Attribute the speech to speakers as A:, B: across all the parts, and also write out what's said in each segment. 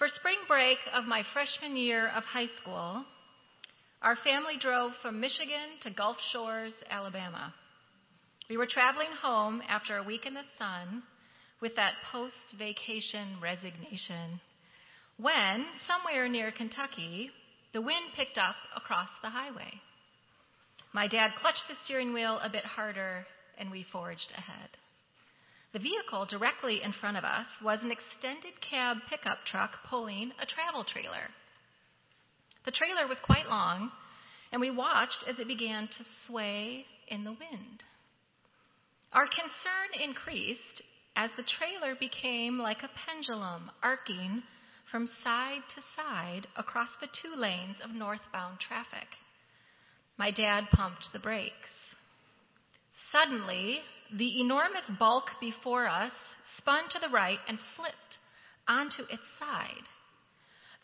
A: For spring break of my freshman year of high school, our family drove from Michigan to Gulf Shores, Alabama. We were traveling home after a week in the sun with that post vacation resignation when, somewhere near Kentucky, the wind picked up across the highway. My dad clutched the steering wheel a bit harder and we forged ahead. The vehicle directly in front of us was an extended cab pickup truck pulling a travel trailer. The trailer was quite long, and we watched as it began to sway in the wind. Our concern increased as the trailer became like a pendulum arcing from side to side across the two lanes of northbound traffic. My dad pumped the brakes. Suddenly, the enormous bulk before us spun to the right and flipped onto its side.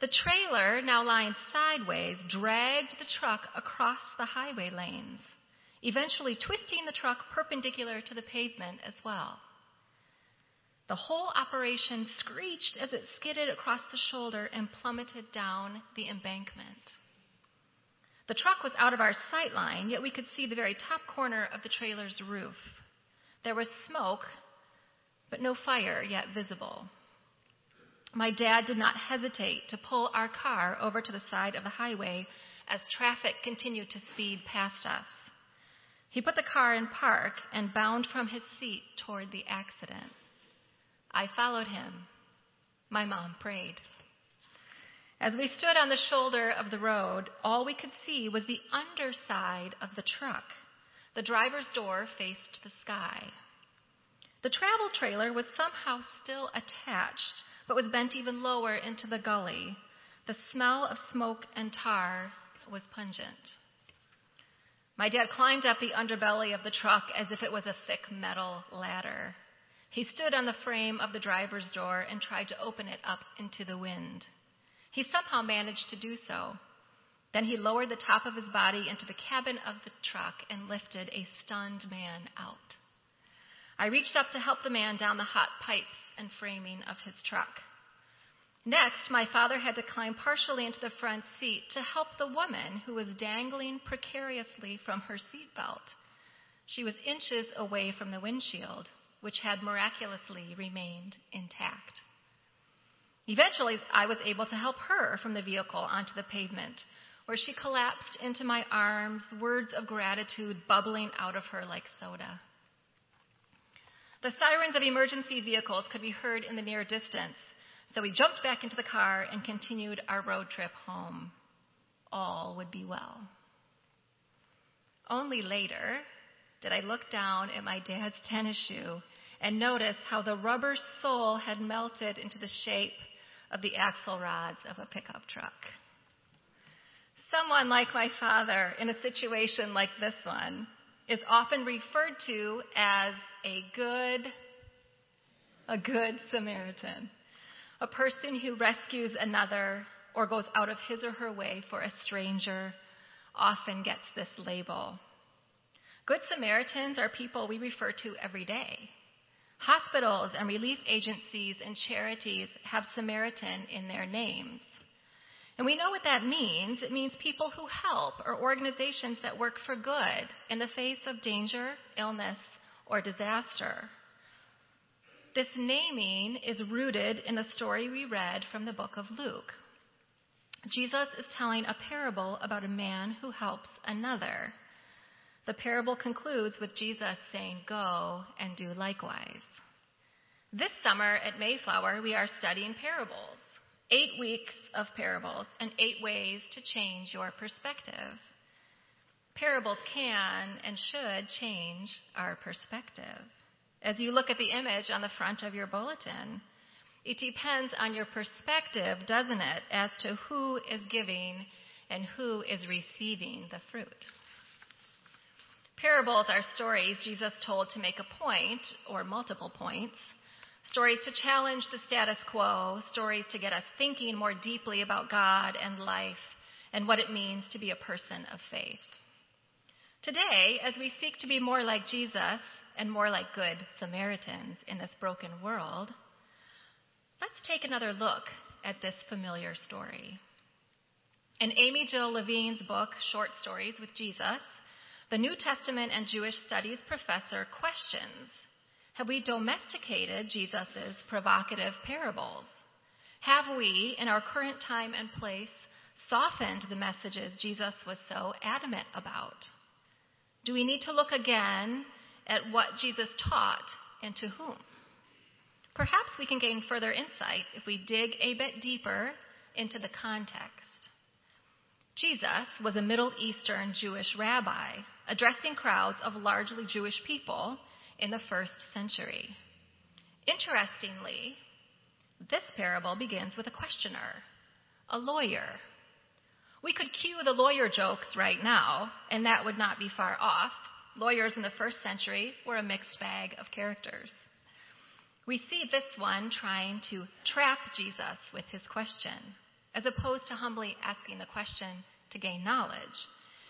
A: The trailer, now lying sideways, dragged the truck across the highway lanes, eventually twisting the truck perpendicular to the pavement as well. The whole operation screeched as it skidded across the shoulder and plummeted down the embankment. The truck was out of our sight line, yet we could see the very top corner of the trailer's roof. There was smoke, but no fire yet visible. My dad did not hesitate to pull our car over to the side of the highway as traffic continued to speed past us. He put the car in park and bound from his seat toward the accident. I followed him. My mom prayed. As we stood on the shoulder of the road, all we could see was the underside of the truck. The driver's door faced the sky. The travel trailer was somehow still attached, but was bent even lower into the gully. The smell of smoke and tar was pungent. My dad climbed up the underbelly of the truck as if it was a thick metal ladder. He stood on the frame of the driver's door and tried to open it up into the wind. He somehow managed to do so, then he lowered the top of his body into the cabin of the truck and lifted a stunned man out. I reached up to help the man down the hot pipes and framing of his truck. Next, my father had to climb partially into the front seat to help the woman who was dangling precariously from her seatbelt. She was inches away from the windshield, which had miraculously remained intact. Eventually, I was able to help her from the vehicle onto the pavement where she collapsed into my arms, words of gratitude bubbling out of her like soda. The sirens of emergency vehicles could be heard in the near distance, so we jumped back into the car and continued our road trip home. All would be well. Only later did I look down at my dad's tennis shoe and notice how the rubber sole had melted into the shape of the axle rods of a pickup truck. Someone like my father in a situation like this one is often referred to as a good, a good Samaritan, a person who rescues another or goes out of his or her way for a stranger often gets this label. Good Samaritans are people we refer to every day. Hospitals and relief agencies and charities have Samaritan in their names. And we know what that means. It means people who help or organizations that work for good in the face of danger, illness, or disaster. This naming is rooted in the story we read from the book of Luke. Jesus is telling a parable about a man who helps another. The parable concludes with Jesus saying, Go and do likewise. This summer at Mayflower, we are studying parables eight weeks of parables and eight ways to change your perspective. Parables can and should change our perspective. As you look at the image on the front of your bulletin, it depends on your perspective, doesn't it, as to who is giving and who is receiving the fruit. Parables are stories Jesus told to make a point or multiple points stories to challenge the status quo, stories to get us thinking more deeply about God and life and what it means to be a person of faith. Today, as we seek to be more like Jesus and more like good Samaritans in this broken world, let's take another look at this familiar story. In Amy Jill Levine's book, Short Stories with Jesus, the New Testament and Jewish Studies professor questions Have we domesticated Jesus' provocative parables? Have we, in our current time and place, softened the messages Jesus was so adamant about? Do we need to look again at what Jesus taught and to whom? Perhaps we can gain further insight if we dig a bit deeper into the context. Jesus was a Middle Eastern Jewish rabbi addressing crowds of largely Jewish people in the first century. Interestingly, this parable begins with a questioner, a lawyer. We could cue the lawyer jokes right now, and that would not be far off. Lawyers in the first century were a mixed bag of characters. We see this one trying to trap Jesus with his question, as opposed to humbly asking the question to gain knowledge.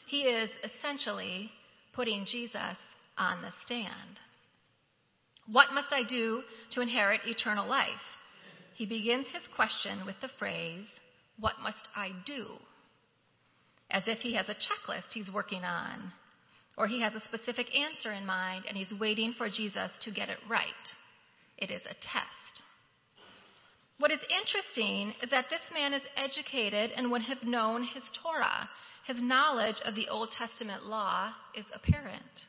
A: He is essentially putting Jesus on the stand. What must I do to inherit eternal life? He begins his question with the phrase, What must I do? As if he has a checklist he's working on, or he has a specific answer in mind and he's waiting for Jesus to get it right. It is a test. What is interesting is that this man is educated and would have known his Torah. His knowledge of the Old Testament law is apparent.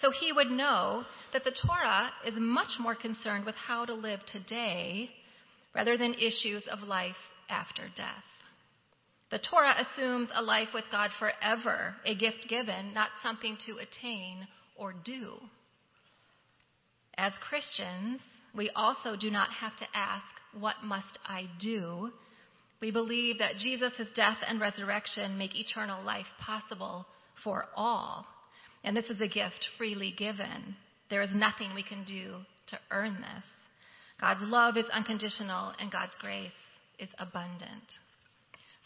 A: So he would know that the Torah is much more concerned with how to live today rather than issues of life after death. The Torah assumes a life with God forever, a gift given, not something to attain or do. As Christians, we also do not have to ask, What must I do? We believe that Jesus' death and resurrection make eternal life possible for all. And this is a gift freely given. There is nothing we can do to earn this. God's love is unconditional and God's grace is abundant.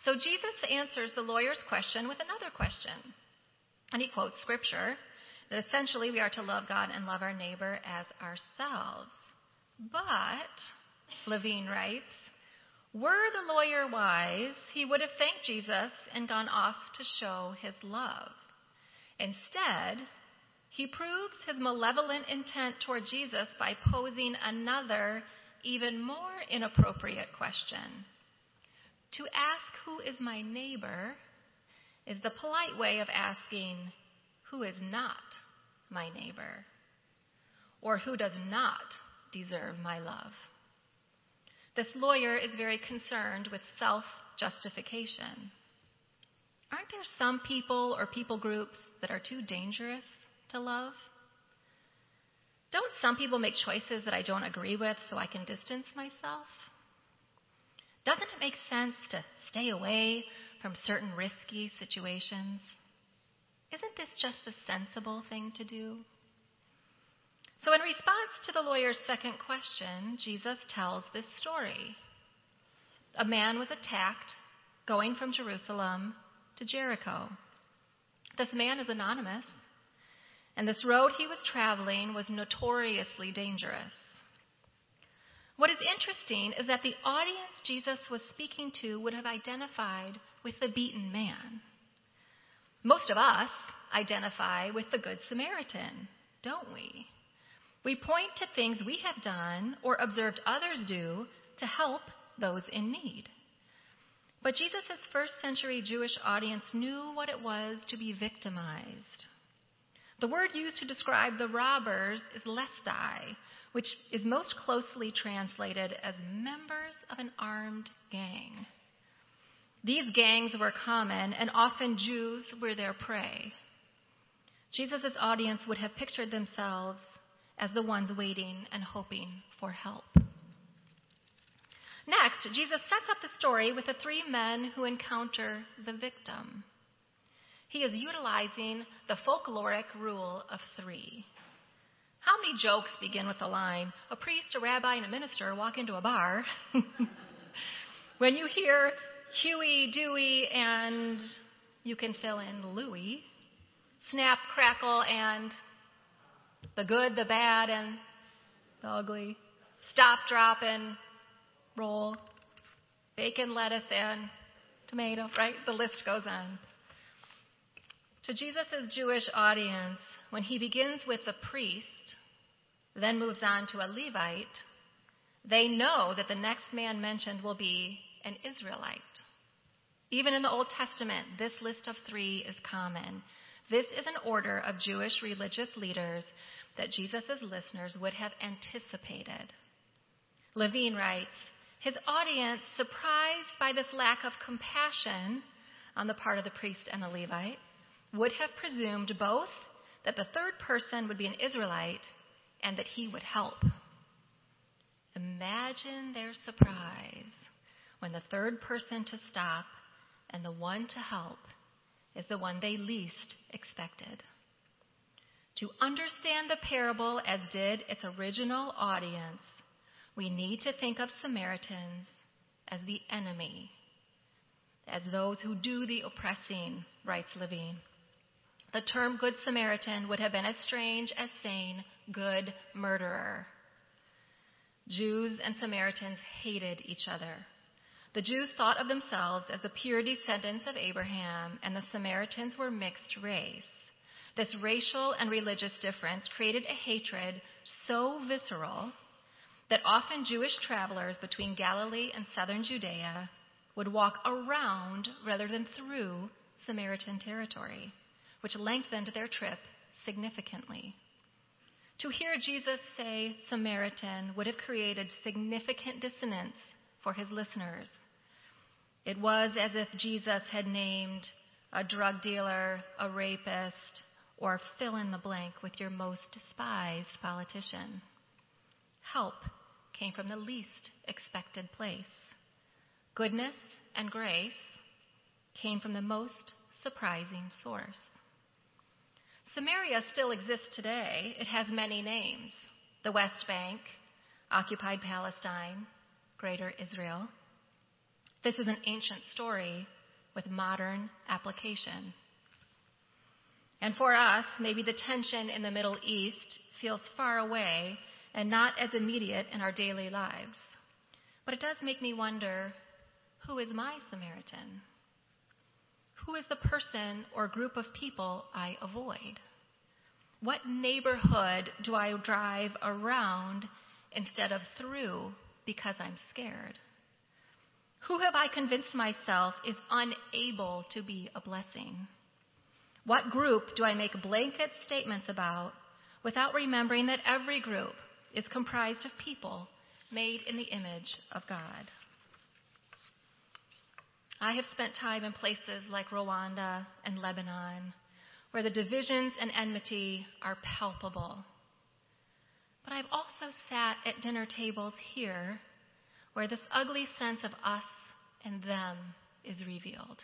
A: So Jesus answers the lawyer's question with another question. And he quotes scripture that essentially we are to love God and love our neighbor as ourselves. But, Levine writes, were the lawyer wise, he would have thanked Jesus and gone off to show his love. Instead, he proves his malevolent intent toward Jesus by posing another, even more inappropriate question. To ask who is my neighbor is the polite way of asking who is not my neighbor or who does not deserve my love. This lawyer is very concerned with self justification. Aren't there some people or people groups that are too dangerous to love? Don't some people make choices that I don't agree with so I can distance myself? Doesn't it make sense to stay away from certain risky situations? Isn't this just the sensible thing to do? So, in response to the lawyer's second question, Jesus tells this story. A man was attacked going from Jerusalem to Jericho. This man is anonymous, and this road he was traveling was notoriously dangerous. What is interesting is that the audience Jesus was speaking to would have identified with the beaten man. Most of us identify with the Good Samaritan, don't we? We point to things we have done or observed others do to help those in need. But Jesus' first century Jewish audience knew what it was to be victimized. The word used to describe the robbers is lestai, which is most closely translated as members of an armed gang. These gangs were common, and often Jews were their prey. Jesus' audience would have pictured themselves as the ones waiting and hoping for help. Jesus sets up the story with the three men who encounter the victim. He is utilizing the folkloric rule of three. How many jokes begin with the line, a priest, a rabbi, and a minister walk into a bar? when you hear Huey, Dewey, and you can fill in Louie, snap, crackle, and the good, the bad, and the ugly. Stop, drop, and roll. Bacon, lettuce, and tomato, right? The list goes on. To Jesus' Jewish audience, when he begins with the priest, then moves on to a Levite, they know that the next man mentioned will be an Israelite. Even in the Old Testament, this list of three is common. This is an order of Jewish religious leaders that Jesus' listeners would have anticipated. Levine writes, his audience, surprised by this lack of compassion on the part of the priest and the Levite, would have presumed both that the third person would be an Israelite and that he would help. Imagine their surprise when the third person to stop and the one to help is the one they least expected. To understand the parable as did its original audience, we need to think of Samaritans as the enemy, as those who do the oppressing, writes Levine. The term Good Samaritan would have been as strange as saying good murderer. Jews and Samaritans hated each other. The Jews thought of themselves as the pure descendants of Abraham, and the Samaritans were mixed race. This racial and religious difference created a hatred so visceral that often Jewish travelers between Galilee and southern Judea would walk around rather than through Samaritan territory which lengthened their trip significantly. To hear Jesus say Samaritan would have created significant dissonance for his listeners. It was as if Jesus had named a drug dealer, a rapist, or fill in the blank with your most despised politician. Help came from the least expected place. Goodness and grace came from the most surprising source. Samaria still exists today. It has many names the West Bank, occupied Palestine, Greater Israel. This is an ancient story with modern application. And for us, maybe the tension in the Middle East feels far away and not as immediate in our daily lives. But it does make me wonder who is my Samaritan? Who is the person or group of people I avoid? What neighborhood do I drive around instead of through because I'm scared? Who have I convinced myself is unable to be a blessing? What group do I make blanket statements about without remembering that every group is comprised of people made in the image of God? I have spent time in places like Rwanda and Lebanon where the divisions and enmity are palpable. But I've also sat at dinner tables here where this ugly sense of us and them is revealed.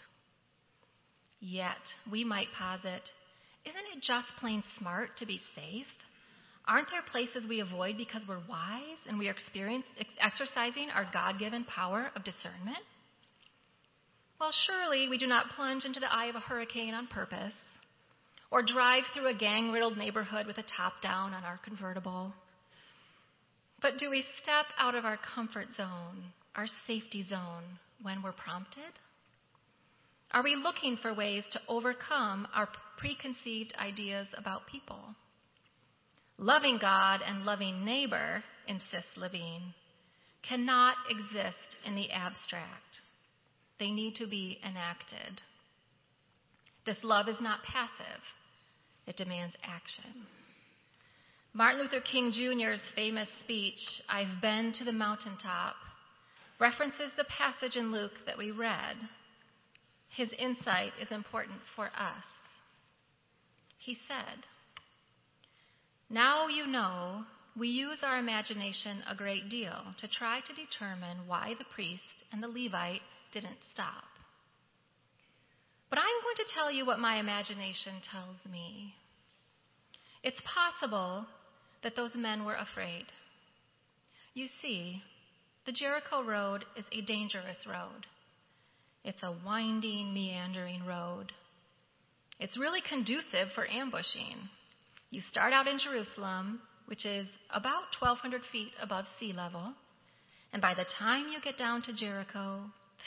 A: Yet, we might posit, isn't it just plain smart to be safe? Aren't there places we avoid because we're wise and we are exercising our God given power of discernment? Well, surely we do not plunge into the eye of a hurricane on purpose, or drive through a gang riddled neighborhood with a top down on our convertible. But do we step out of our comfort zone, our safety zone, when we're prompted? Are we looking for ways to overcome our preconceived ideas about people? Loving God and loving neighbor, insists Levine, cannot exist in the abstract. They need to be enacted. This love is not passive, it demands action. Martin Luther King Jr.'s famous speech, I've been to the mountaintop, references the passage in Luke that we read. His insight is important for us. He said, Now you know we use our imagination a great deal to try to determine why the priest and the Levite didn't stop. But I'm going to tell you what my imagination tells me. It's possible that those men were afraid. You see, the Jericho Road is a dangerous road. It's a winding, meandering road. It's really conducive for ambushing. You start out in Jerusalem, which is about 1,200 feet above sea level. And by the time you get down to Jericho,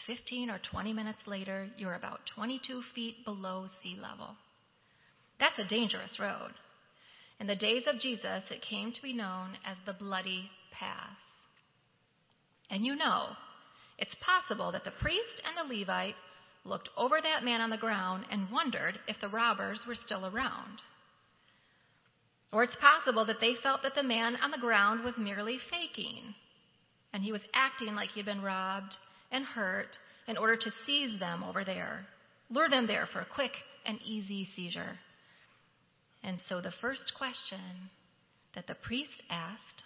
A: 15 or 20 minutes later, you're about 22 feet below sea level. That's a dangerous road. In the days of Jesus, it came to be known as the Bloody Pass. And you know, it's possible that the priest and the Levite looked over that man on the ground and wondered if the robbers were still around. Or it's possible that they felt that the man on the ground was merely faking, and he was acting like he'd been robbed and hurt in order to seize them over there, lure them there for a quick and easy seizure. And so the first question that the priest asked,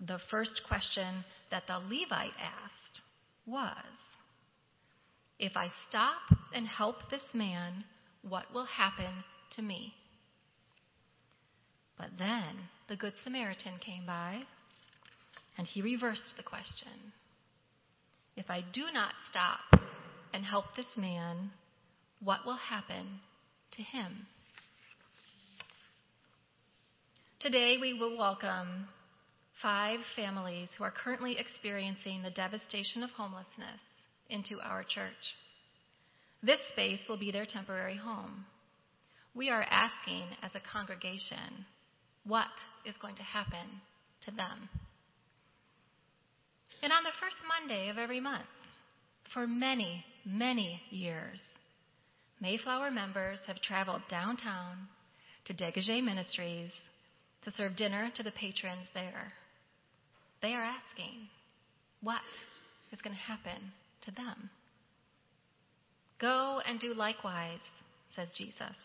A: the first question that the Levite asked was If I stop and help this man, what will happen to me? But then the Good Samaritan came by and he reversed the question. If I do not stop and help this man, what will happen to him? Today we will welcome five families who are currently experiencing the devastation of homelessness into our church. This space will be their temporary home. We are asking as a congregation what is going to happen to them. And on the first Monday of every month, for many, many years, Mayflower members have traveled downtown to Degage Ministries to serve dinner to the patrons there. They are asking, what is going to happen to them? Go and do likewise, says Jesus.